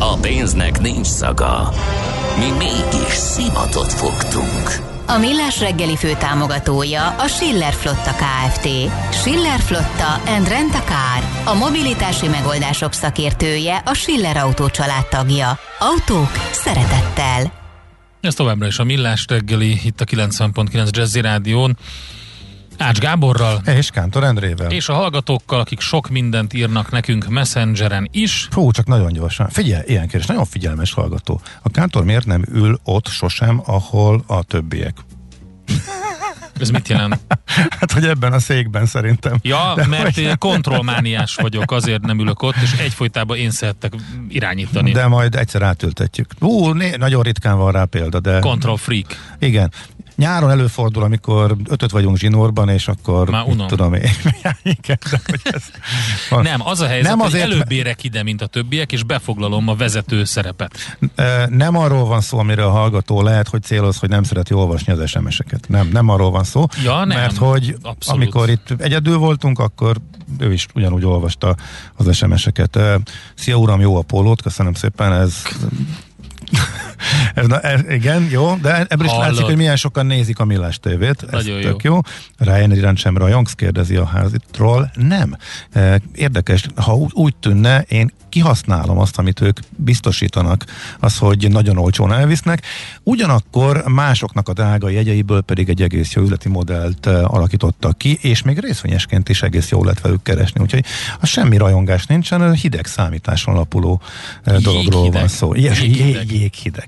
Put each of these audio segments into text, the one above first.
A pénznek nincs szaga. Mi mégis szimatot fogtunk. A Millás reggeli fő támogatója a Schiller Flotta KFT. Schiller Flotta and Rent a Car. A mobilitási megoldások szakértője a Schiller Autó tagja. Autók szeretettel. Ez továbbra is a Millás reggeli, itt a 90.9 Jazzy Rádión. Ács Gáborral. És Kántor Endrével. És a hallgatókkal, akik sok mindent írnak nekünk Messengeren is. Fú, csak nagyon gyorsan. Figyelj, ilyen kérdés, nagyon figyelmes hallgató. A Kántor miért nem ül ott sosem, ahol a többiek? Ez mit jelent? hát, hogy ebben a székben szerintem. Ja, De mert hogy... kontrollmániás vagyok, azért nem ülök ott, és egyfolytában én szerettek irányítani. De majd egyszer átültetjük. Ú, né, nagyon ritkán van rá példa, de... Control freak. Igen. Nyáron előfordul, amikor ötöt vagyunk zsinórban, és akkor Már unom. tudom én. Igen, ez van. Nem, az a helyzet, nem azért, hogy előbb érek ide, mint a többiek, és befoglalom a vezető szerepet. Nem arról van szó, amire a hallgató lehet, hogy céloz, hogy nem szereti olvasni az SMS-eket. Nem, nem arról van szó. Ja, nem, mert hogy abszolút. amikor itt egyedül voltunk, akkor ő is ugyanúgy olvasta az SMS-eket. Szia uram, jó a pólót, köszönöm szépen, ez ez, na, ez, igen, jó, de ebből is látszik, hogy milyen sokan nézik a Millás tévét. Ez Nagyon tök jó. jó. Ryan iránt sem rajongsz, kérdezi a házitról. Nem. E, érdekes, ha úgy tűnne, én kihasználom azt, amit ők biztosítanak, az, hogy nagyon olcsón elvisznek, ugyanakkor másoknak a drága jegyeiből pedig egy egész jó üzleti modellt uh, alakítottak ki, és még részvényesként is egész jól lehet velük keresni, úgyhogy a semmi rajongás nincsen, hideg számításon alapuló uh, dologról van szó. Jéghideg. Jéghideg.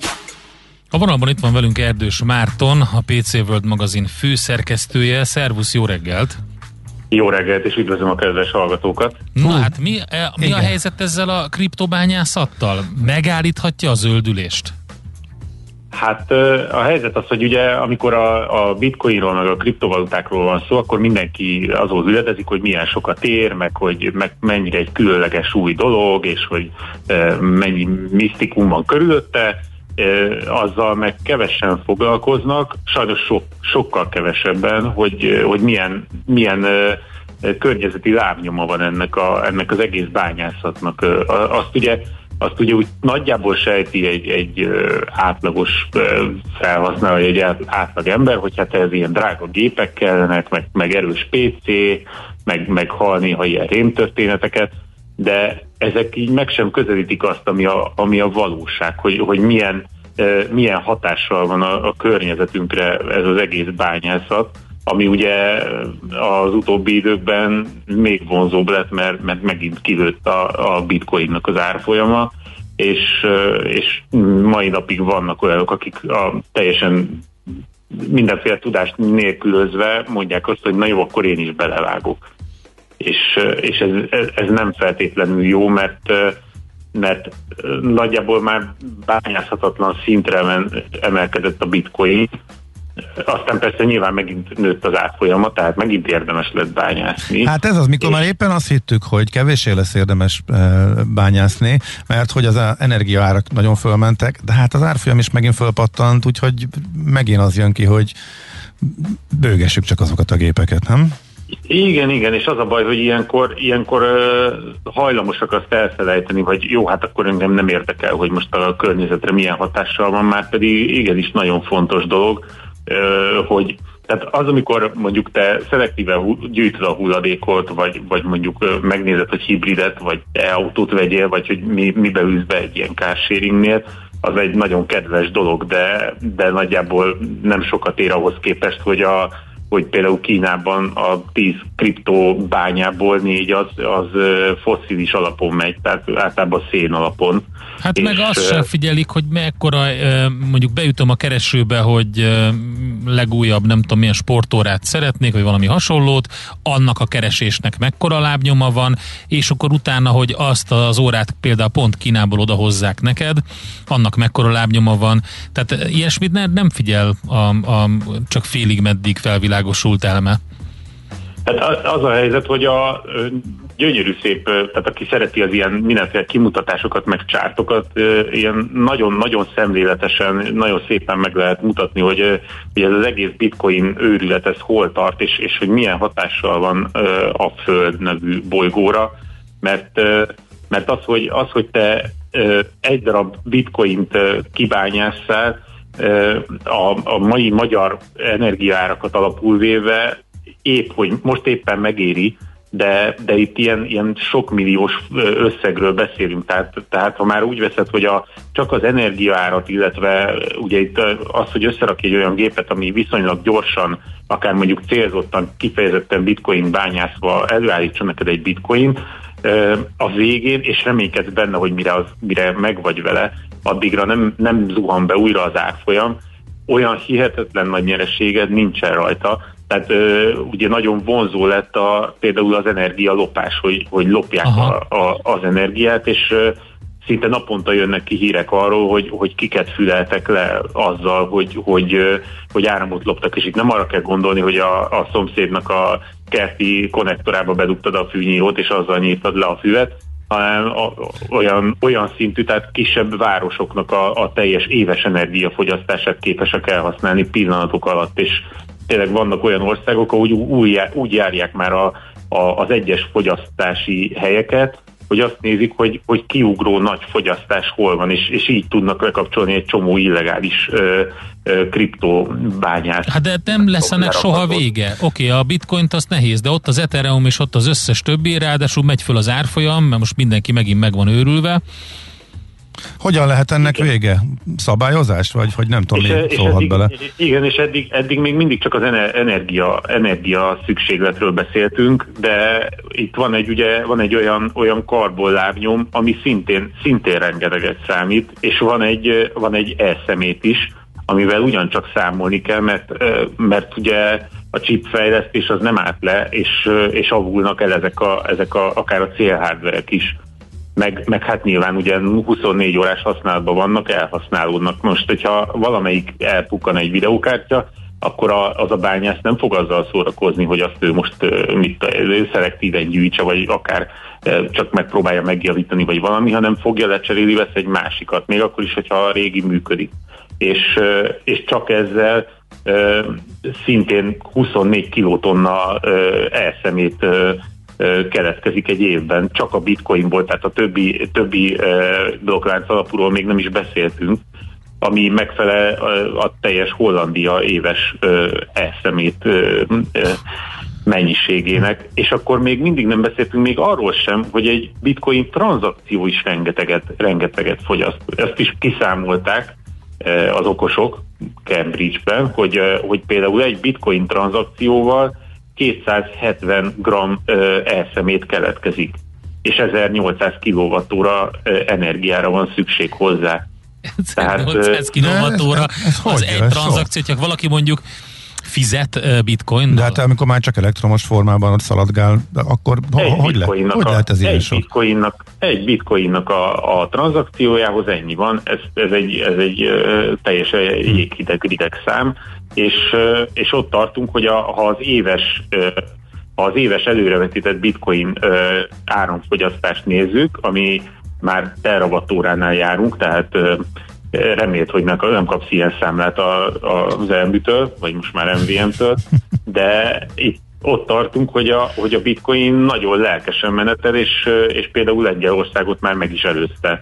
A vonalban itt van velünk Erdős Márton, a PC World magazin főszerkesztője. Szervusz, jó reggelt! Jó reggelt, és üdvözlöm a kedves hallgatókat! Na hát mi, e, mi a helyzet ezzel a kriptobányászattal? Megállíthatja a zöldülést? Hát a helyzet az, hogy ugye amikor a, a bitcoinról, meg a kriptovalutákról van szó, akkor mindenki azon üledezik, hogy milyen sokat ér, meg hogy meg mennyire egy különleges új dolog, és hogy mennyi misztikum van körülötte, azzal meg kevesen foglalkoznak, sajnos so, sokkal kevesebben, hogy, hogy milyen, milyen környezeti lábnyoma van ennek, a, ennek az egész bányászatnak. Azt ugye, azt ugye úgy nagyjából sejti egy, egy átlagos felhasználó, egy átlag ember, hogy hát ez ilyen drága gépek kellenek, meg, meg erős PC, meg, meg hal néha ilyen rémtörténeteket, de ezek így meg sem közelítik azt, ami a, ami a valóság, hogy, hogy milyen, milyen hatással van a, a környezetünkre ez az egész bányászat, ami ugye az utóbbi időkben még vonzóbb lett, mert, mert megint kilőtt a, a bitcoinnak az árfolyama, és, és mai napig vannak olyanok, akik a teljesen mindenféle tudást nélkülözve mondják azt, hogy na jó, akkor én is belevágok és, és ez, ez nem feltétlenül jó, mert mert nagyjából már bányázhatatlan szintre emelkedett a bitcoin, aztán persze nyilván megint nőtt az átfolyama, tehát megint érdemes lett bányászni. Hát ez az, mikor és... már éppen azt hittük, hogy kevéssé lesz érdemes bányászni, mert hogy az energiaárak nagyon fölmentek, de hát az árfolyam is megint fölpattant, úgyhogy megint az jön ki, hogy bőgessük csak azokat a gépeket, nem? Igen, igen, és az a baj, hogy ilyenkor, ilyenkor uh, hajlamosak azt elfelejteni, hogy jó, hát akkor engem nem érdekel, hogy most a környezetre milyen hatással van, már pedig igenis nagyon fontos dolog, uh, hogy tehát az, amikor mondjuk te szelektíve gyűjtöd a hulladékot, vagy, vagy mondjuk megnézed, hogy hibridet, vagy e-autót vegyél, vagy hogy mi, mibe ülsz be egy ilyen carsharingnél, az egy nagyon kedves dolog, de, de nagyjából nem sokat ér ahhoz képest, hogy a, hogy például Kínában a 10 kriptobányából négy az, az fosszilis alapon megy, tehát általában szén alapon. Hát és meg azt sem figyelik, hogy mekkora, mondjuk beütöm a keresőbe, hogy legújabb, nem tudom milyen sportórát szeretnék, vagy valami hasonlót, annak a keresésnek mekkora lábnyoma van, és akkor utána, hogy azt az órát például pont Kínából odahozzák neked, annak mekkora lábnyoma van. Tehát ilyesmit ne, nem figyel a, a csak félig meddig felvilágosult elme. Hát az a helyzet, hogy a gyönyörű szép, tehát aki szereti az ilyen mindenféle kimutatásokat, meg csártokat, ilyen nagyon-nagyon szemléletesen, nagyon szépen meg lehet mutatni, hogy, hogy ez az egész bitcoin őrület, ez hol tart, és, és hogy milyen hatással van a Föld nevű bolygóra, mert, mert az, hogy, az, hogy te egy darab bitcoint kibányásszál, a, a mai magyar energiaárakat alapul véve épp, hogy most éppen megéri, de, de itt ilyen, ilyen sok milliós összegről beszélünk, tehát, tehát ha már úgy veszed, hogy a, csak az energiaárat, illetve ugye itt az, hogy összerakj egy olyan gépet, ami viszonylag gyorsan, akár mondjuk célzottan, kifejezetten bitcoin bányászva előállítson neked egy bitcoin, a végén, és reménykedsz benne, hogy mire, az, mire meg vagy vele, addigra nem, nem zuhan be újra az árfolyam, olyan hihetetlen nagy nyereséged nincsen rajta, tehát ö, ugye nagyon vonzó lett a, például az energialopás, hogy, hogy lopják a, a, az energiát, és ö, szinte naponta jönnek ki hírek arról, hogy, hogy kiket füleltek le azzal, hogy, hogy, hogy áramot loptak, és itt nem arra kell gondolni, hogy a, a szomszédnak a kerti konnektorába bedugtad a fűnyírót, és azzal nyírtad le a füvet, hanem a, olyan, olyan szintű, tehát kisebb városoknak a, a teljes éves energiafogyasztását képesek elhasználni pillanatok alatt, és tényleg vannak olyan országok, ahol úgy, úgy, úgy járják már a, a, az egyes fogyasztási helyeket, hogy azt nézik, hogy, hogy kiugró nagy fogyasztás hol van, és, és így tudnak lekapcsolni egy csomó illegális ö, ö, kriptobányát. Hát de nem lesz ennek soha vége. Oké, okay, a bitcoint azt nehéz, de ott az Ethereum és ott az összes többi, ráadásul megy föl az árfolyam, mert most mindenki megint meg van őrülve. Hogyan lehet ennek igen. vége? Szabályozás? Vagy hogy nem tudom, mi szólhat eddig, bele? Igen, és eddig, eddig még mindig csak az energia, energia szükségletről beszéltünk, de itt van egy, ugye, van egy olyan, olyan karbonlábnyom, ami szintén, szintén rengeteget számít, és van egy, van egy elszemét is, amivel ugyancsak számolni kell, mert, mert ugye a chipfejlesztés az nem állt le, és, és avulnak el ezek, a, ezek a, akár a célhardverek is meg, meg hát nyilván ugye 24 órás használatban vannak, elhasználódnak. Most, hogyha valamelyik elpukkan egy videókártya, akkor a, az a bányász nem fog azzal szórakozni, hogy azt ő most mit, ő szelektíven gyűjtse, vagy akár csak megpróbálja megjavítani, vagy valami, hanem fogja lecserélni, vesz egy másikat, még akkor is, hogyha a régi működik. És, és csak ezzel szintén 24 kilotonna elszemét keletkezik egy évben, csak a bitcoinból, tehát a többi, többi blokklánc alapúról még nem is beszéltünk, ami megfelel a teljes Hollandia éves eszemét mennyiségének, és akkor még mindig nem beszéltünk még arról sem, hogy egy bitcoin tranzakció is rengeteget, rengeteget fogyaszt. Ezt is kiszámolták az okosok Cambridge-ben, hogy, hogy például egy bitcoin tranzakcióval 270 g elszemét keletkezik, és 1800 kWh energiára van szükség hozzá. 1800 kWh az egy tranzakció, hogyha valaki mondjuk fizet bitcoin? De hát amikor már csak elektromos formában ott szaladgál, akkor egy hogy, le, hogy lehet ez egy bitcoinnak, egy bitcoinnak a, a tranzakciójához ennyi van, ez, ez egy, ez egy teljesen jéghideg szám, és, és ott tartunk, hogy a, ha az éves uh, az éves előrevetített bitcoin uh, áramfogyasztást nézzük, ami már terawattóránál járunk, tehát uh, remélt, hogy nem kapsz ilyen számlát a, a, az elműtől, vagy most már MVM-től, de itt ott tartunk, hogy a, hogy a bitcoin nagyon lelkesen menetel, és, és például Lengyelországot már meg is előzte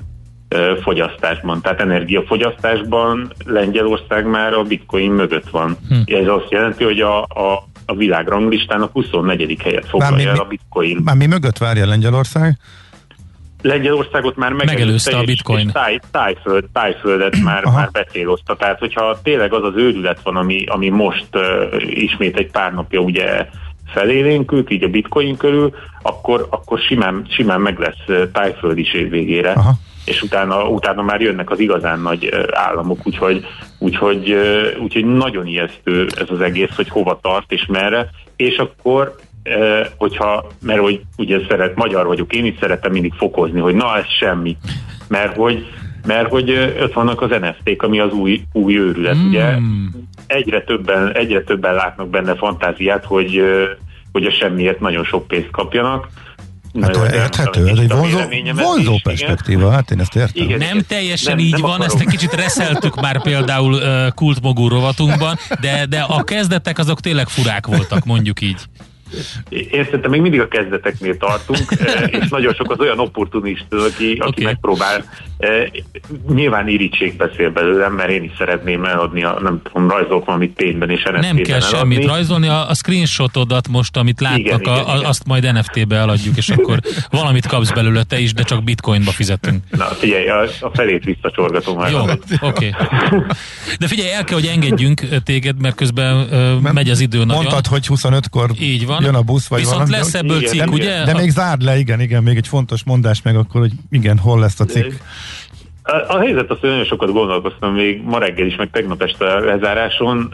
fogyasztásban. Tehát energiafogyasztásban Lengyelország már a bitcoin mögött van. Hm. Ez azt jelenti, hogy a, a, a világranglistán a 24. helyet foglalja el a bitcoin. Már mi mögött várja Lengyelország? Lengyelországot már megelőzte, megelőzte a bitcoin. És, táj, tájföld, tájföldet már, már becélozta. Tehát, hogyha tényleg az az őrület van, ami, ami most uh, ismét egy pár napja ugye felélénkült, így a bitcoin körül, akkor, akkor simán, simán meg lesz tájföld is év végére. Aha és utána, utána már jönnek az igazán nagy államok, úgyhogy, úgyhogy, úgyhogy nagyon ijesztő ez az egész, hogy hova tart és merre, és akkor hogyha, mert hogy ugye szeret, magyar vagyok, én is szeretem mindig fokozni, hogy na ez semmi, mert hogy mert hogy ott vannak az NFT-k, ami az új, új őrület, mm. ugye egyre többen, egyre többen látnak benne fantáziát, hogy, hogy a semmiért nagyon sok pénzt kapjanak, Hát olyan érthető, ez egy vonzó, vonzó is, perspektíva, igen. hát én ezt értem. Igen, nem teljesen nem, így nem van, akarom. ezt egy kicsit reszeltük már például uh, kultmogú rovatunkban, de, de a kezdetek azok tényleg furák voltak, mondjuk így. Én szerintem még mindig a kezdeteknél tartunk, eh, és nagyon sok az olyan opportunista, aki, aki okay. megpróbál. Eh, nyilván irítség beszél belőlem, mert én is szeretném eladni, a, nem tudom, rajzolok valamit pénzben és NFT-ben Nem kell eladni. semmit rajzolni, a, a screenshotodat most, amit láttak, igen, igen, a, igen. azt majd NFT-be eladjuk, és akkor valamit kapsz belőle te is, de csak bitcoinba fizetünk. Na figyelj, a, a felét visszacsorgatom már. Jó, oké. Okay. De figyelj, el kell, hogy engedjünk téged, mert közben uh, megy az idő nagyon. Mondtad, hogy 25-kor Így van. Jön a busz, vagy Viszont valami. lesz ebből cikk, de, ugye? De még zárd le, igen, igen, még egy fontos mondás meg akkor, hogy igen, hol lesz a cikk. A, a helyzet az, hogy nagyon sokat gondolkoztam még ma reggel is, meg tegnap este a lezáráson.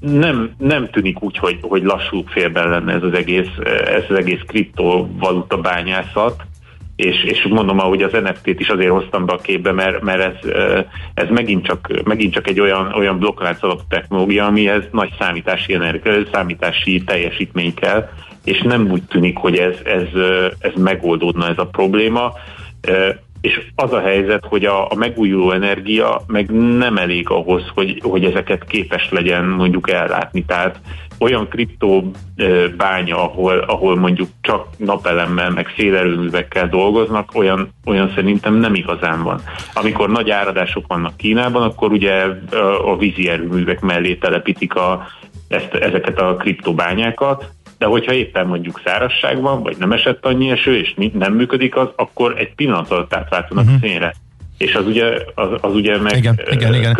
Nem, nem tűnik úgy, hogy, hogy lassú félben lenne ez az egész, ez az egész kriptovaluta bányászat és, és mondom, ahogy az NFT-t is azért hoztam be a képbe, mert, mert ez, ez megint, csak, megint csak egy olyan, olyan blokklánc alapú technológia, amihez nagy számítási, energia, számítási teljesítmény kell, és nem úgy tűnik, hogy ez, ez, ez megoldódna ez a probléma. És az a helyzet, hogy a, a megújuló energia meg nem elég ahhoz, hogy, hogy ezeket képes legyen mondjuk ellátni. Tehát olyan kriptó bánya, ahol, ahol mondjuk csak napelemmel, meg szélerőművekkel dolgoznak, olyan, olyan szerintem nem igazán van. Amikor nagy áradások vannak Kínában, akkor ugye a vízi erőművek mellé telepítik a, ezt, ezeket a kriptobányákat, de hogyha éppen mondjuk szárazság van, vagy nem esett annyi eső, és nem működik az, akkor egy pillanat alatt átváltanak uh-huh. szénre és az ugye, az, az ugye meg igen, igen, igen.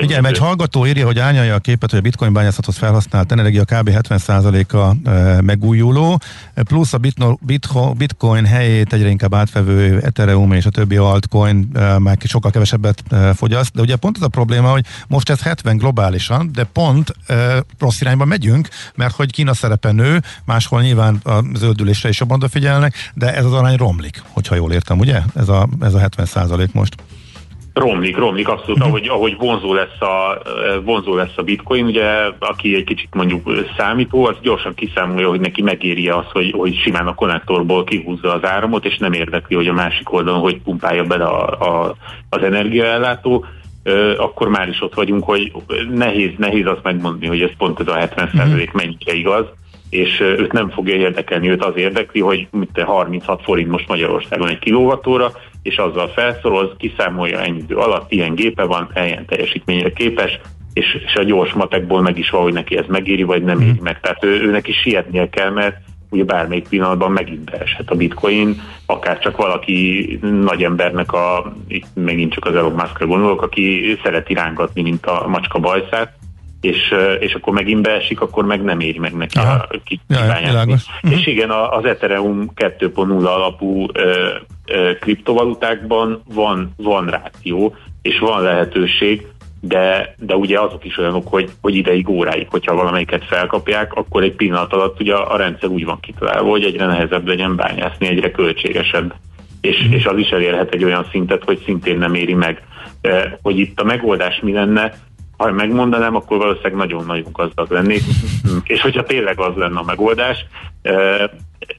Igen, egy hallgató írja, hogy ányalja a képet, hogy a bitcoin bányászathoz felhasznált energia kb. 70%-a megújuló, plusz a bitcoin helyét egyre inkább átvevő Ethereum és a többi altcoin már sokkal kevesebbet fogyaszt, de ugye pont az a probléma, hogy most ez 70 globálisan, de pont rossz irányba megyünk, mert hogy Kína szerepe nő, máshol nyilván a zöldülésre is jobban odafigyelnek, de ez az arány romlik, hogyha jól értem, ugye? Ez a, ez a 70% most. Romlik, romlik, abszolút, uh-huh. ahogy, ahogy vonzó, lesz a, vonzó lesz a bitcoin, ugye aki egy kicsit mondjuk számító, az gyorsan kiszámolja, hogy neki megéri az, hogy, hogy simán a konnektorból kihúzza az áramot, és nem érdekli, hogy a másik oldalon hogy pumpálja bele a, a, az energiaellátó, akkor már is ott vagyunk, hogy nehéz, nehéz azt megmondani, hogy ez pont ez a 70% uh-huh. mennyire igaz, és őt nem fogja érdekelni, őt az érdekli, hogy mit 36 forint most Magyarországon egy kilóvatóra, és azzal felszoroz, kiszámolja ennyi idő alatt, ilyen gépe van, ilyen teljesítményre képes, és, és a gyors matekból meg is van, hogy neki ez megéri, vagy nem éri meg. Tehát ő, őnek is sietnie kell, mert ugye bármelyik pillanatban megint beeshet a bitcoin, akár csak valaki nagy embernek a, itt megint csak az Elon Musk-ra gondolok, aki szereti rángatni, mint a macska bajszát, és, és akkor megint beesik, akkor meg nem éri meg neki Aha. a kiványázni. Ja, és igen, az Ethereum 2.0 alapú kriptovalutákban van, van ráció, és van lehetőség, de, de ugye azok is olyanok, hogy, hogy ideig, óráig, hogyha valamelyiket felkapják, akkor egy pillanat alatt ugye a, rendszer úgy van kitalálva, hogy egyre nehezebb legyen bányászni, egyre költségesebb. És, mm. és az is elérhet egy olyan szintet, hogy szintén nem éri meg. Hogy itt a megoldás mi lenne, ha megmondanám, akkor valószínűleg nagyon-nagyon gazdag lennék, és hogyha tényleg az lenne a megoldás,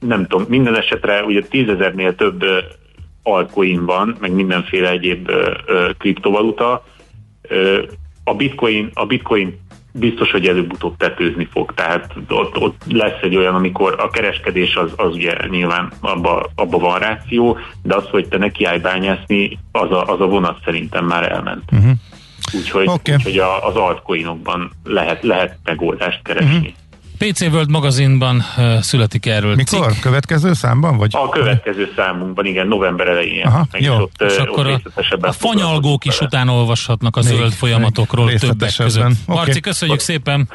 nem tudom, minden esetre ugye tízezernél több altcoin van, meg mindenféle egyéb kriptovaluta, a bitcoin, a bitcoin biztos, hogy előbb-utóbb tetőzni fog, tehát ott, ott lesz egy olyan, amikor a kereskedés az, az ugye nyilván abba, abba van ráció, de az, hogy te nekiállj bányászni, az a, az a vonat szerintem már elment. Uh-huh. Úgyhogy, okay. úgyhogy a, az altcoinokban lehet, lehet megoldást keresni. Uh-huh. PC World magazinban születik erről Mikor? Cikk. Következő számban? Vagy? A következő számunkban, igen, november elején. Aha, jó. Ott, és ott akkor a, a fanyalgók is után olvashatnak a zöld folyamatokról többek között. Okay. Marci, köszönjük szépen!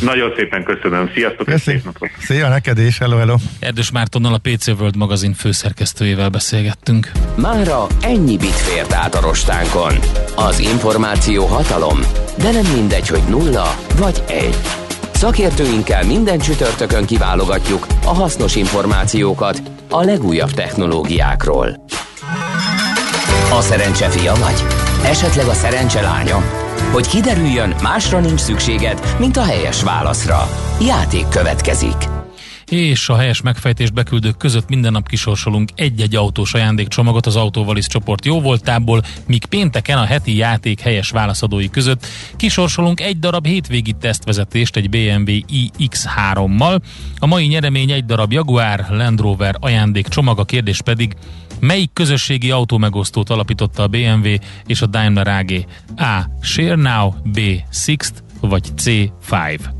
Nagyon szépen köszönöm. Sziasztok, Köszi. Szia neked is, hello, hello. Erdős Mártonnal a PC World magazin főszerkesztőjével beszélgettünk. Mára ennyi bit fért át a rostánkon. Az információ hatalom, de nem mindegy, hogy nulla vagy egy. Szakértőinkkel minden csütörtökön kiválogatjuk a hasznos információkat a legújabb technológiákról. A szerencse fia vagy? Esetleg a szerencse lánya? Hogy kiderüljön, másra nincs szükséged, mint a helyes válaszra. Játék következik. És a helyes megfejtést beküldők között minden nap kisorsolunk egy-egy autós ajándékcsomagot az Autóvalisz csoport jóvoltából, míg pénteken a heti játék helyes válaszadói között kisorsolunk egy darab hétvégi tesztvezetést egy BMW iX3-mal. A mai nyeremény egy darab Jaguar Land Rover ajándékcsomag, a kérdés pedig Melyik közösségi autómegosztót alapította a BMW és a Daimler AG? A. Share Now, B. Sixt, vagy C. Five.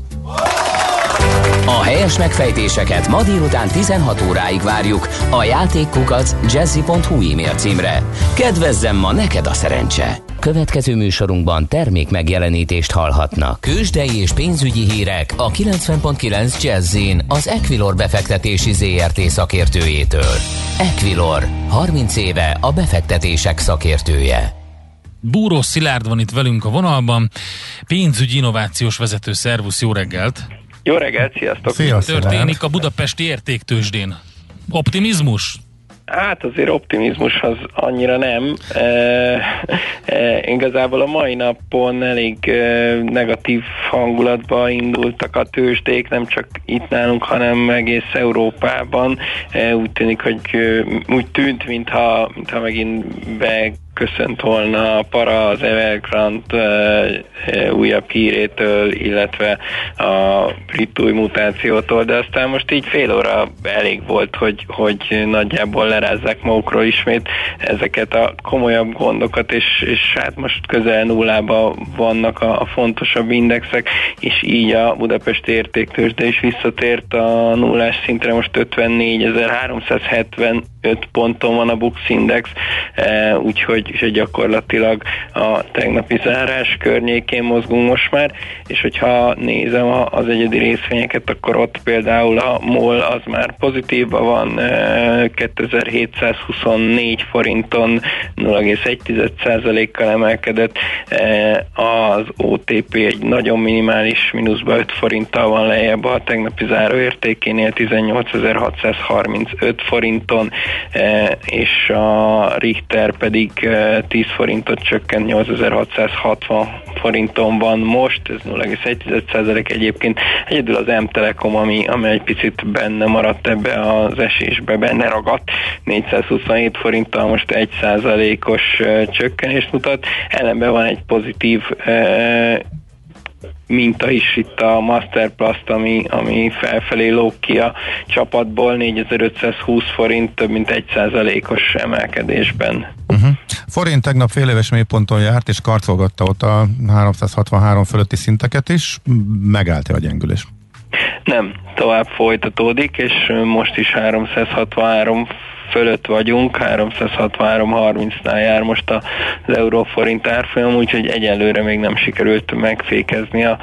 A helyes megfejtéseket ma délután 16 óráig várjuk a játékkukac jazzy.hu e-mail címre. Kedvezzem ma neked a szerencse! Következő műsorunkban termék megjelenítést hallhatnak. Kősdei és pénzügyi hírek a 90.9 Jazzin az Equilor befektetési ZRT szakértőjétől. Equilor, 30 éve a befektetések szakértője. Búró Szilárd van itt velünk a vonalban, pénzügyi innovációs vezető, szervusz, jó reggelt! Jó reggelt, sziasztok! Szia, Történik a budapesti értéktősdén. Optimizmus? Hát azért optimizmus az annyira nem. E, e, igazából a mai napon elég e, negatív hangulatba indultak a tőzsdék, nem csak itt nálunk, hanem egész Európában. E, úgy tűnik, hogy e, úgy tűnt, mintha, mintha megint be köszönt volna a para az Evergrande uh, újabb hírétől, illetve a brit új mutációtól, de aztán most így fél óra elég volt, hogy, hogy nagyjából lerázzák magukról ismét ezeket a komolyabb gondokat, és, és hát most közel nullába vannak a, a fontosabb indexek, és így a Budapest értéktősde is visszatért a nullás szintre, most 54.375 ponton van a Bux Index, uh, úgyhogy úgyhogy gyakorlatilag a tegnapi zárás környékén mozgunk most már, és hogyha nézem az egyedi részvényeket, akkor ott például a MOL az már pozitívban van, 2724 forinton 0,1%-kal emelkedett, az OTP egy nagyon minimális mínuszba 5 forinttal van lejjebb a tegnapi záróértékénél 18.635 forinton, és a Richter pedig 10 forintot csökkent, 8660 forinton van most, ez 0,1% egyébként. Egyedül az M-Telekom, ami, ami egy picit benne maradt ebbe az esésbe, benne ragadt, 427 forinttal most 1%-os csökkenést mutat. Ellenben van egy pozitív minta is itt a Masterplast, ami, ami felfelé lóg ki a csapatból, 4520 forint, több mint 1%-os emelkedésben. Uh-huh. Forint tegnap fél éves mélyponton járt, és karcolgatta ott a 363 fölötti szinteket is. megállt a gyengülés? Nem, tovább folytatódik, és most is 363 fölött vagyunk, 363-30-nál jár most az euróforint árfolyam, úgyhogy egyelőre még nem sikerült megfékezni a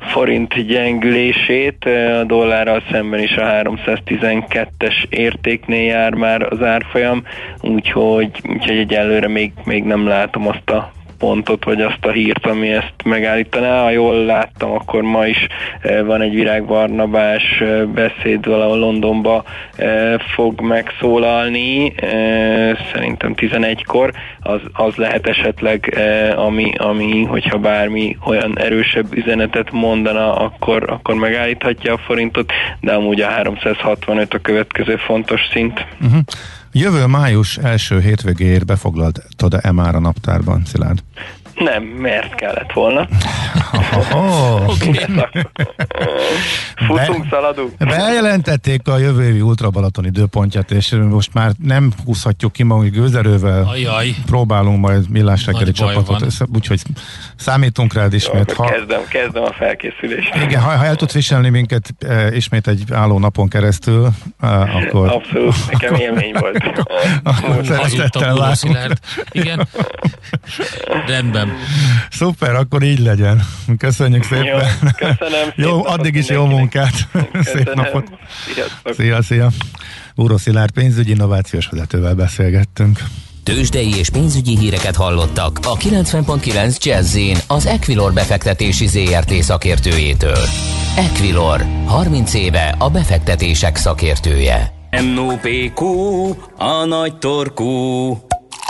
forint gyengülését. A dollárral szemben is a 312-es értéknél jár már az árfolyam, úgyhogy, úgyhogy egyelőre még, még nem látom azt a pontot, vagy azt a hírt, ami ezt megállítaná. Ha jól láttam, akkor ma is eh, van egy virágbarnabás eh, beszéd valahol Londonba eh, fog megszólalni, szerintem 11-kor, az, az lehet esetleg, ami, ami, hogyha bármi olyan erősebb üzenetet mondana, akkor, akkor megállíthatja a forintot, de amúgy a 365 a következő fontos szint. Uh-huh. Jövő május első hétvégéért befoglaltad-e már a naptárban, Szilárd? Nem, miért kellett volna? Oh, Futunk, Be, szaladunk. Bejelentették a jövő évi Ultra Balaton időpontját, és most már nem húzhatjuk ki magunk gőzerővel. Ajaj. Próbálunk majd millás reggeli csapatot, úgyhogy számítunk rád ismét. Jó, ha, kezdem, kezdem a felkészülést. Igen, ha, ha el tudsz viselni minket e, ismét egy álló napon keresztül, e, akkor... Abszolút, nekem élmény volt. akkor szeretettel. Igen. Rendben. Szuper, akkor így legyen. Köszönjük szépen. Jó, köszönöm. jó, addig is jó munkát. Köszönöm. Szép napot. Sziasztok. Szia, szia. Úró Szilárd pénzügyi innovációs vezetővel beszélgettünk. Tőzsdei és pénzügyi híreket hallottak a 90.9 jazz az Equilor befektetési ZRT szakértőjétől. Equilor, 30 éve a befektetések szakértője. NOPQ, a nagy torkú.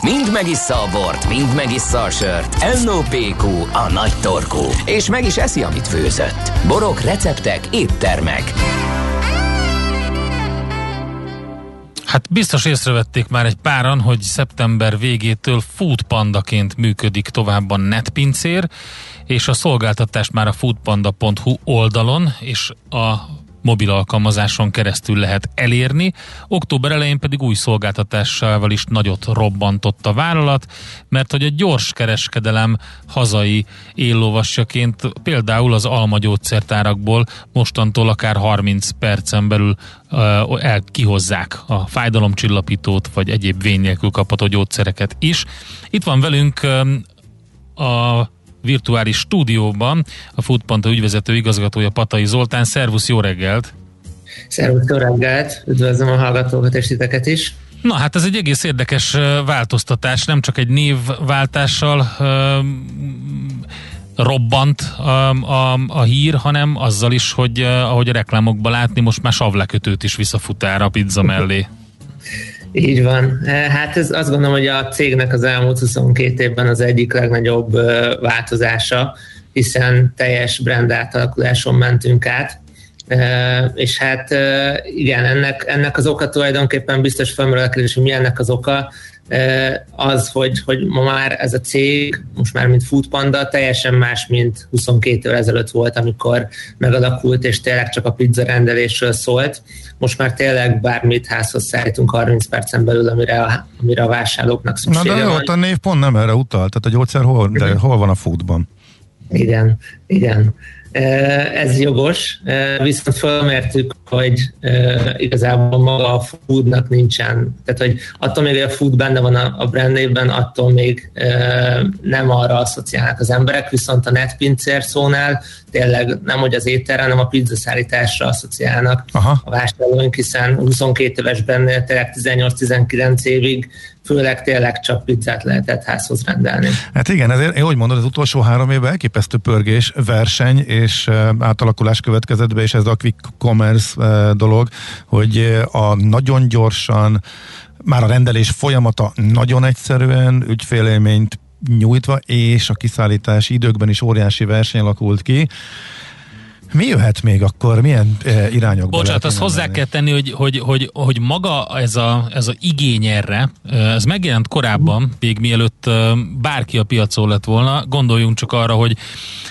Mind megissza a bort, mind megissza a sört. NOPQ, a nagy torkú. És meg is eszi, amit főzött. Borok, receptek, éttermek. Hát biztos észrevették már egy páran, hogy szeptember végétől foodpandaként működik tovább a netpincér, és a szolgáltatást már a foodpanda.hu oldalon és a mobil alkalmazáson keresztül lehet elérni. Október elején pedig új szolgáltatásával is nagyot robbantott a vállalat, mert hogy a gyors kereskedelem hazai éllovasjaként például az Alma gyógyszertárakból mostantól akár 30 percen belül uh, el kihozzák a fájdalomcsillapítót vagy egyéb vény nélkül kapható gyógyszereket is. Itt van velünk a virtuális stúdióban a Foodpanta ügyvezető igazgatója Patai Zoltán. Szervusz, jó reggelt! Szervusz, jó reggelt! Üdvözlöm a hallgatókat és titeket is! Na hát ez egy egész érdekes változtatás, nem csak egy névváltással robbant a, a, a hír, hanem azzal is, hogy ahogy a reklámokban látni, most már savlekötőt is visszafutár a pizza mellé. Így van. E, hát ez azt gondolom, hogy a cégnek az elmúlt 22 évben az egyik legnagyobb változása, hiszen teljes brand átalakuláson mentünk át, e, és hát igen, ennek, ennek az oka tulajdonképpen biztos felmerül a kérdés, hogy mi ennek az oka, az, hogy, hogy ma már ez a cég, most már mint Foodpanda, teljesen más, mint 22 évvel ezelőtt volt, amikor megalakult, és tényleg csak a pizza rendelésről szólt. Most már tényleg bármit házhoz szállítunk 30 percen belül, amire a, amire a vásárlóknak szüksége Na de jó, a név pont nem erre utalt, tehát a gyógyszer hol, de hol van a foodban? Igen, igen. Ez jogos, viszont felmértük, hogy igazából maga a foodnak nincsen, tehát hogy attól még, hogy a food benne van a brand névben, attól még nem arra asszociálnak az emberek, viszont a netpincér szónál tényleg nem hogy az ételre, hanem a pizzaszállításra asszociálnak Aha. a vásárlóink, hiszen 22 éves benne, tényleg 18-19 évig főleg tényleg csak pizzát lehetett házhoz rendelni. Hát igen, ezért én úgy mondod, az utolsó három évben elképesztő pörgés, verseny és átalakulás következett be, és ez a quick commerce dolog, hogy a nagyon gyorsan már a rendelés folyamata nagyon egyszerűen ügyfélélményt nyújtva, és a kiszállítási időkben is óriási verseny alakult ki. Mi jöhet még akkor? Milyen e, irányokba Bocsánat, azt hozzá menni? kell tenni, hogy, hogy, hogy, hogy maga ez a, ez a igény erre, eh, ez megjelent korábban, még mielőtt eh, bárki a piacon lett volna. Gondoljunk csak arra, hogy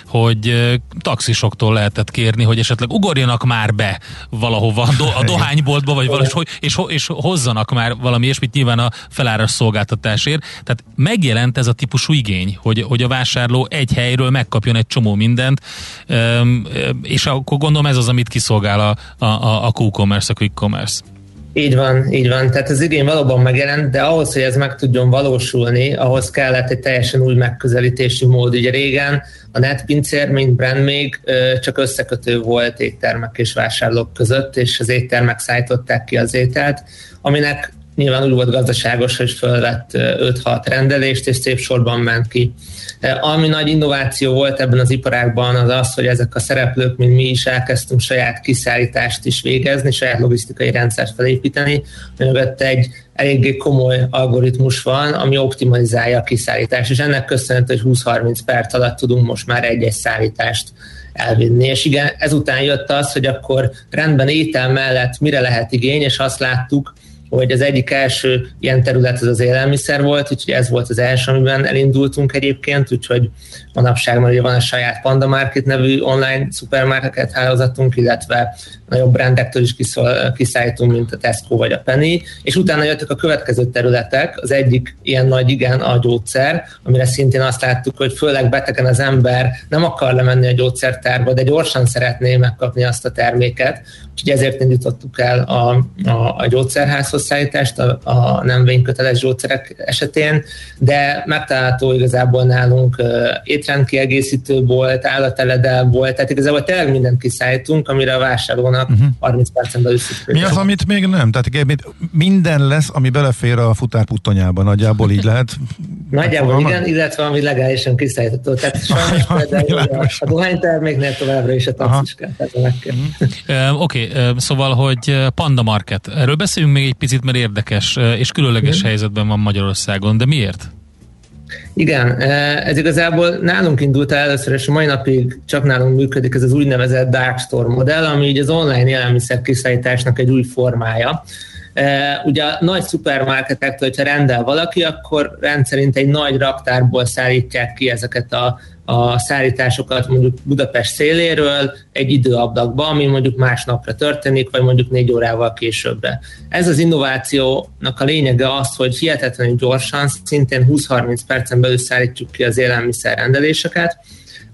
hogy taxisoktól lehetett kérni, hogy esetleg ugorjanak már be valahova a, do, a dohányboltba, vagy valahogy, és, és hozzanak már valami ilyesmit nyilván a feláras szolgáltatásért. Tehát megjelent ez a típusú igény, hogy, hogy a vásárló egy helyről megkapjon egy csomó mindent, és akkor gondolom ez az, amit kiszolgál a, a, a Q-commerce, a Quick Commerce. Így van, így van. Tehát az igény valóban megjelent, de ahhoz, hogy ez meg tudjon valósulni, ahhoz kellett egy teljesen új megközelítési mód. Ugye régen a netpincér, mint brand még csak összekötő volt éttermek és vásárlók között, és az éttermek szállították ki az ételt, aminek nyilván úgy volt gazdaságos, hogy fölvett 5-6 rendelést, és szép sorban ment ki. Ami nagy innováció volt ebben az iparágban, az az, hogy ezek a szereplők, mint mi is elkezdtünk saját kiszállítást is végezni, saját logisztikai rendszert felépíteni, mögött egy eléggé komoly algoritmus van, ami optimalizálja a kiszállítást, és ennek köszönhető, hogy 20-30 perc alatt tudunk most már egy-egy szállítást elvinni. És igen, ezután jött az, hogy akkor rendben étel mellett mire lehet igény, és azt láttuk, hogy az egyik első ilyen terület az az élelmiszer volt, úgyhogy ez volt az első, amiben elindultunk egyébként, úgyhogy manapság, mert ugye van a saját Panda Market nevű online szupermarket hálózatunk, illetve nagyobb brandektől is kiszállítunk, mint a Tesco vagy a Penny, és utána jöttek a következő területek, az egyik ilyen nagy igen a gyógyszer, amire szintén azt láttuk, hogy főleg betegen az ember nem akar lemenni a gyógyszertárba, de gyorsan szeretné megkapni azt a terméket, úgyhogy ezért indítottuk el a, a, a gyógyszerházhoz szállítást a, a nem vényköteles gyógyszerek esetén, de megtalálható igazából nálunk uh, étrendkiegészítő volt, állateledel volt, tehát igazából tényleg mindent kiszállítunk, amire a vásárlónak uh-huh. 30 percen belül szükség. Mi az, amit még nem? Tehát minden lesz, ami belefér a futárputtonyába, nagyjából így lehet. Nagyjából igen, illetve ami legálisan kiszállítható. Tehát sajnos például a, a dohányterméknél továbbra is a taxiskát. Uh, Oké, okay, uh, szóval, hogy Panda Market. Erről beszéljünk még egy picit, mert érdekes és különleges uh-huh. helyzetben van Magyarországon, de miért? Igen, ez igazából nálunk indult el először, és a mai napig csak nálunk működik ez az úgynevezett Dark Store modell, ami így az online élelmiszer kiszállításnak egy új formája. Ugye a nagy szupermarketektől, hogyha rendel valaki, akkor rendszerint egy nagy raktárból szállítják ki ezeket a a szállításokat mondjuk Budapest széléről egy időablakba, ami mondjuk másnapra történik, vagy mondjuk négy órával későbbre. Ez az innovációnak a lényege az, hogy hihetetlenül gyorsan, szintén 20-30 percen belül szállítjuk ki az élelmiszer rendeléseket,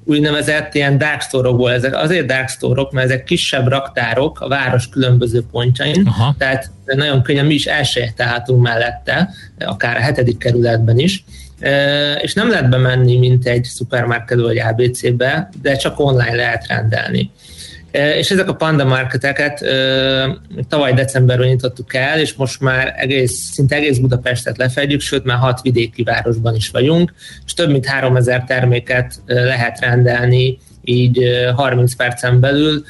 úgynevezett ilyen dark store ezek azért dark store mert ezek kisebb raktárok a város különböző pontjain, Aha. tehát nagyon könnyen mi is elsajátálhatunk mellette, akár a hetedik kerületben is, és nem lehet bemenni, mint egy szupermarket vagy ABC-be, de csak online lehet rendelni. És ezek a panda marketeket tavaly decemberben nyitottuk el, és most már egész, szinte egész Budapestet lefedjük, sőt már hat vidéki városban is vagyunk, és több mint 3000 terméket lehet rendelni így 30 percen belül,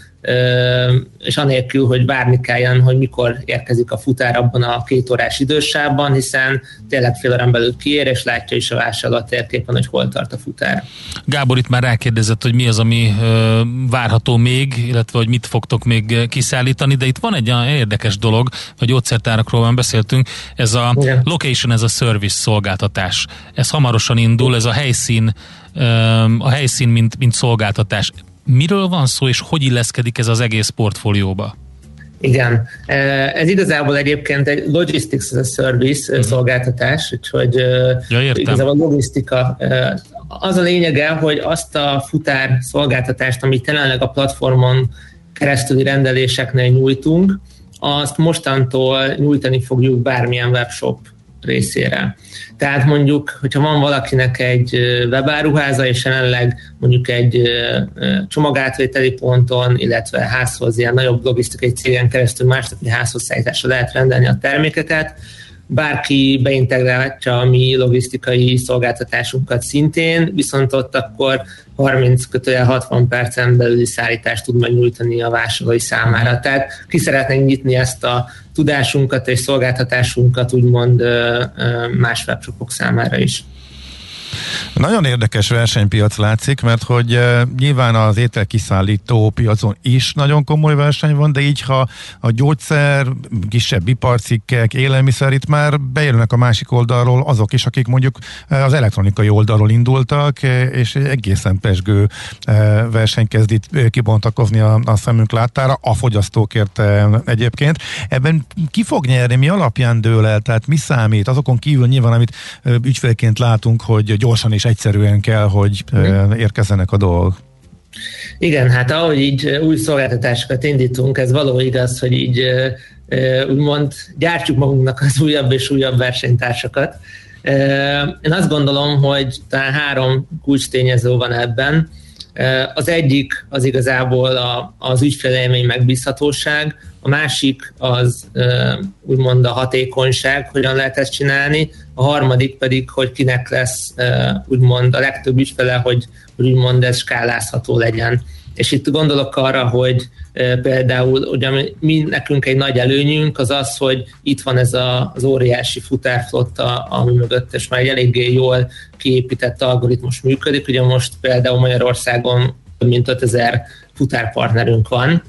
és anélkül, hogy várni kelljen, hogy mikor érkezik a futár abban a két órás idősában, hiszen tényleg fél órán belül kiér, és látja is a vásárló a térképen, hogy hol tart a futár. Gábor itt már rákérdezett, hogy mi az, ami várható még, illetve hogy mit fogtok még kiszállítani, de itt van egy olyan érdekes dolog, hogy gyógyszertárakról van beszéltünk, ez a Igen. location, ez a service szolgáltatás. Ez hamarosan indul, ez a helyszín a helyszín, mint, mint szolgáltatás miről van szó, és hogy illeszkedik ez az egész portfólióba? Igen, ez igazából egyébként egy logistics as a service uh-huh. szolgáltatás, úgyhogy ja, igazából logisztika. Az a lényege, hogy azt a futár szolgáltatást, amit jelenleg a platformon keresztüli rendeléseknél nyújtunk, azt mostantól nyújtani fogjuk bármilyen webshop részére. Tehát mondjuk, hogyha van valakinek egy webáruháza, és jelenleg mondjuk egy csomagátvételi ponton, illetve házhoz ilyen nagyobb logisztikai cégen keresztül másnapi házhoz szállításra lehet rendelni a termékeket, bárki beintegrálhatja a mi logisztikai szolgáltatásunkat szintén, viszont ott akkor 30 kötőjel 60 percen belüli szállítást tud megnyújtani a vásárlói számára. Tehát ki szeretnénk nyitni ezt a tudásunkat és szolgáltatásunkat úgymond más webshopok számára is. Nagyon érdekes versenypiac látszik, mert hogy uh, nyilván az ételkiszállító piacon is nagyon komoly verseny van, de így ha a gyógyszer, kisebb iparcikkek, élelmiszer itt már bejönnek a másik oldalról azok is, akik mondjuk az elektronikai oldalról indultak, és egy egészen pesgő verseny kezd itt kibontakozni a, a szemünk láttára, a fogyasztókért egyébként. Ebben ki fog nyerni, mi alapján dől el, tehát mi számít? Azokon kívül nyilván, amit ügyfélként látunk, hogy gyorsan és egyszerűen kell, hogy érkezzenek a dolgok. Igen, hát ahogy így új szolgáltatásokat indítunk, ez való igaz, hogy így úgymond gyártjuk magunknak az újabb és újabb versenytársakat. Én azt gondolom, hogy talán három kulcs tényező van ebben. Az egyik az igazából az ügyfélélmény megbízhatóság, a másik az úgymond a hatékonyság, hogyan lehet ezt csinálni, a harmadik pedig, hogy kinek lesz úgymond a legtöbb ügyfele, hogy úgymond ez skálázható legyen. És itt gondolok arra, hogy például ugye mi, nekünk egy nagy előnyünk az az, hogy itt van ez a, az óriási futárflotta, ami mögött, és már egy eléggé jól kiépített algoritmus működik. Ugye most például Magyarországon mint 5000 futárpartnerünk van,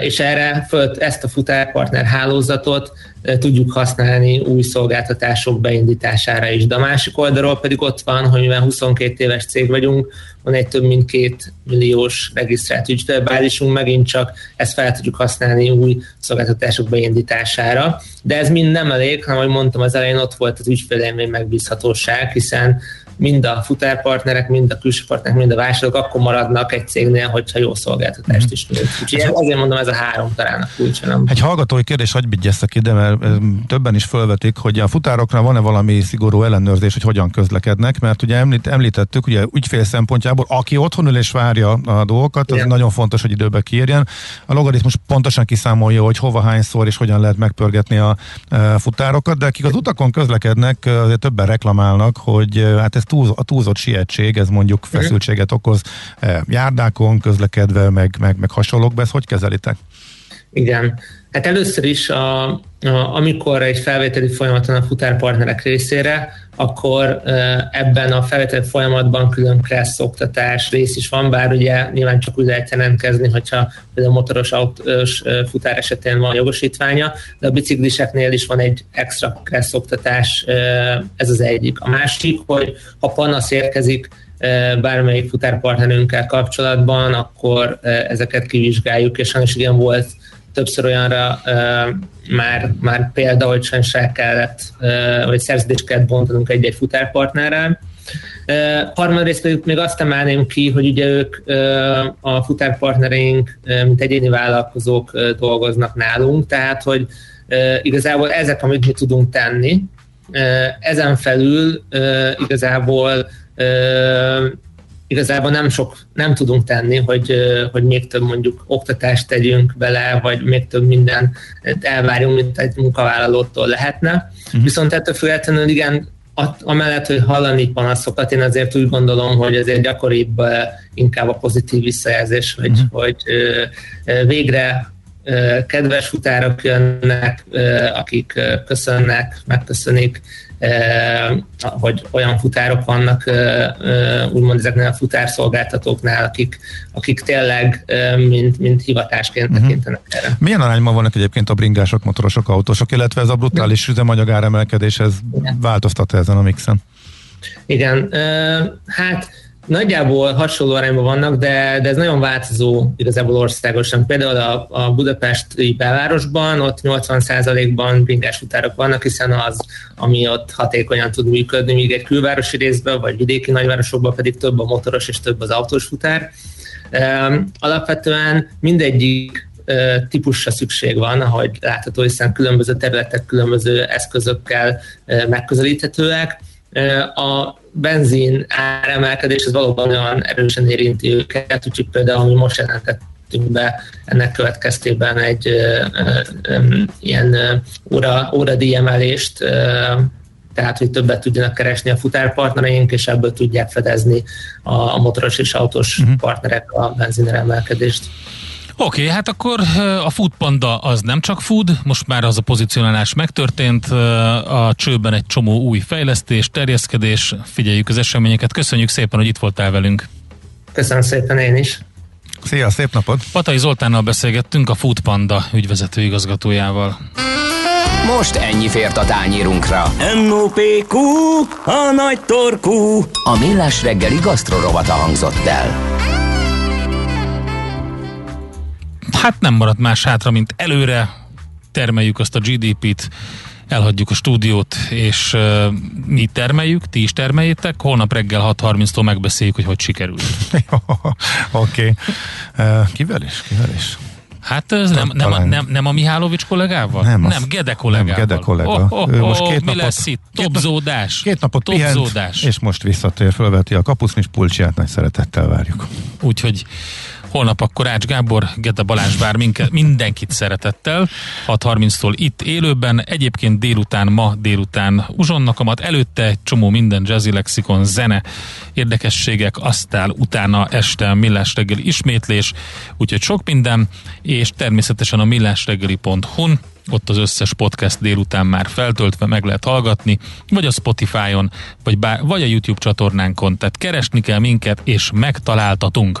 és erre föl, ezt a futárpartner hálózatot tudjuk használni új szolgáltatások beindítására is. De a másik oldalról pedig ott van, hogy mivel 22 éves cég vagyunk, van egy több mint két milliós regisztrált ügyfélbázisunk, megint csak ezt fel tudjuk használni új szolgáltatások beindítására. De ez mind nem elég, hanem, ahogy mondtam az elején, ott volt az ügyfélélmény megbízhatóság, hiszen mind a futárpartnerek, mind a külső partnerek, mind a vásárlók akkor maradnak egy cégnél, hogyha jó szolgáltatást is nyújt. Úgyhogy azért mondom, ez a három talán a kulcsa. Nem? Egy hallgatói kérdés, hogy vigyesztek ide, mert többen is felvetik, hogy a futárokra van-e valami szigorú ellenőrzés, hogy hogyan közlekednek, mert ugye említ, említettük, ugye ügyfél szempontjából, aki otthon ül és várja a dolgokat, az Igen. nagyon fontos, hogy időbe kiérjen. A logaritmus pontosan kiszámolja, hogy hova, hányszor és hogyan lehet megpörgetni a, a futárokat, de akik az utakon közlekednek, azért többen reklamálnak, hogy hát ez túl, a túlzott sietség, ez mondjuk feszültséget okoz eh, járdákon, közlekedve, meg, meg, meg hasonlók, ezt hogy kezelitek? Igen. Hát először is, a, a, amikor egy felvételi folyamaton a futárpartnerek részére, akkor ebben a felvételi folyamatban külön kressz oktatás rész is van, bár ugye nyilván csak úgy lehet jelentkezni, hogyha például motoros autós futár esetén van jogosítványa, de a bicikliseknél is van egy extra kressz oktatás, ez az egyik. A másik, hogy ha panasz érkezik bármelyik futárpartnerünkkel kapcsolatban, akkor ezeket kivizsgáljuk, és sajnos igen volt többször olyanra már, már példa, hogy el kellett, vagy szerződést kellett bontanunk egy-egy futárpartnerrel. Harmadrészt pedig még azt emelném ki, hogy ugye ők a futárpartnereink, mint egyéni vállalkozók dolgoznak nálunk, tehát hogy igazából ezek, amit mi tudunk tenni, ezen felül igazából igazából nem sok, nem tudunk tenni, hogy, hogy még több mondjuk oktatást tegyünk bele, vagy még több minden elvárjunk, mint egy munkavállalótól lehetne. Uh-huh. Viszont ettől függetlenül igen, amellett, hogy hallani panaszokat, én azért úgy gondolom, hogy azért gyakoribb inkább a pozitív visszajelzés, hogy, uh-huh. hogy végre kedves futárok jönnek, akik köszönnek, megköszönik, hogy olyan futárok vannak, úgymond ezeknél a futárszolgáltatóknál, akik, akik tényleg mint, mint hivatásként uh-huh. tekintenek erre. Milyen arányban vannak egyébként a bringások, motorosok, autósok, illetve ez a brutális üzemanyag áremelkedés, ez változtat ezen a mixen? Igen, hát Nagyjából hasonló arányban vannak, de, de ez nagyon változó igazából országosan. Például a, a budapesti belvárosban ott 80%-ban bringás futárok vannak, hiszen az, ami ott hatékonyan tud működni, míg egy külvárosi részben, vagy vidéki nagyvárosokban pedig több a motoros és több az autós futár. Alapvetően mindegyik típusra szükség van, ahogy látható, hiszen különböző területek különböző eszközökkel megközelíthetőek. A benzin áremelkedés az valóban olyan erősen érinti őket, úgyhogy például ami most jelentettünk be ennek következtében egy ö, ö, ilyen óra, óradíj emelést, ö, tehát hogy többet tudjanak keresni a futárpartnereink, és ebből tudják fedezni a, a motoros és autós uh-huh. partnerek a benzinemelkedést. Oké, okay, hát akkor a Food Panda az nem csak food, most már az a pozicionálás megtörtént, a csőben egy csomó új fejlesztés, terjeszkedés, figyeljük az eseményeket. Köszönjük szépen, hogy itt voltál velünk. Köszönöm szépen én is. Szia, szép napot! Patai Zoltánnal beszélgettünk a Food Panda ügyvezető igazgatójával. Most ennyi fért a tányírunkra. M.O.P.Q. A nagy torkú. A millás reggeli gasztrorovata hangzott el. Hát nem maradt más hátra, mint előre termeljük azt a GDP-t, elhagyjuk a stúdiót, és uh, mi termeljük, ti is termeljétek, holnap reggel 6.30-tól megbeszéljük, hogy hogy sikerült. Oké. okay. Uh, kivel is? Kivel is? Hát ez nem, nem, a, nem, nem a Mihálovics kollégával? Nem, nem Gede kollégával. Nem, Gede kollega. Oh, oh, oh, most két mi napot, lesz itt? Topzódás. Két napot pihent, és most visszatér, fölveti a kapusznis pulcsját, nagy szeretettel várjuk. Úgyhogy Holnap akkor Ács Gábor, Gede Balázs vár minket, mindenkit szeretettel. 6.30-tól itt élőben. Egyébként délután, ma délután uzsonnakamat, előtte egy csomó minden jazzy lexikon, zene, érdekességek, aztán utána este millás reggeli ismétlés, úgyhogy sok minden, és természetesen a millásreggeli.hu-n ott az összes podcast délután már feltöltve meg lehet hallgatni, vagy a Spotify-on, vagy, bár, vagy a YouTube csatornánkon, tehát keresni kell minket, és megtaláltatunk.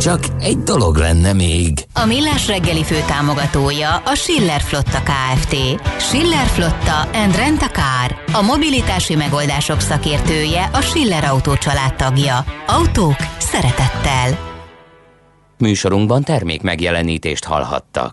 Csak egy dolog lenne még. A Millás reggeli fő támogatója a Schiller Flotta KFT. Schiller Flotta and Rent a Car. A mobilitási megoldások szakértője a Schiller Autó tagja. Autók szeretettel. Műsorunkban termék megjelenítést hallhattak.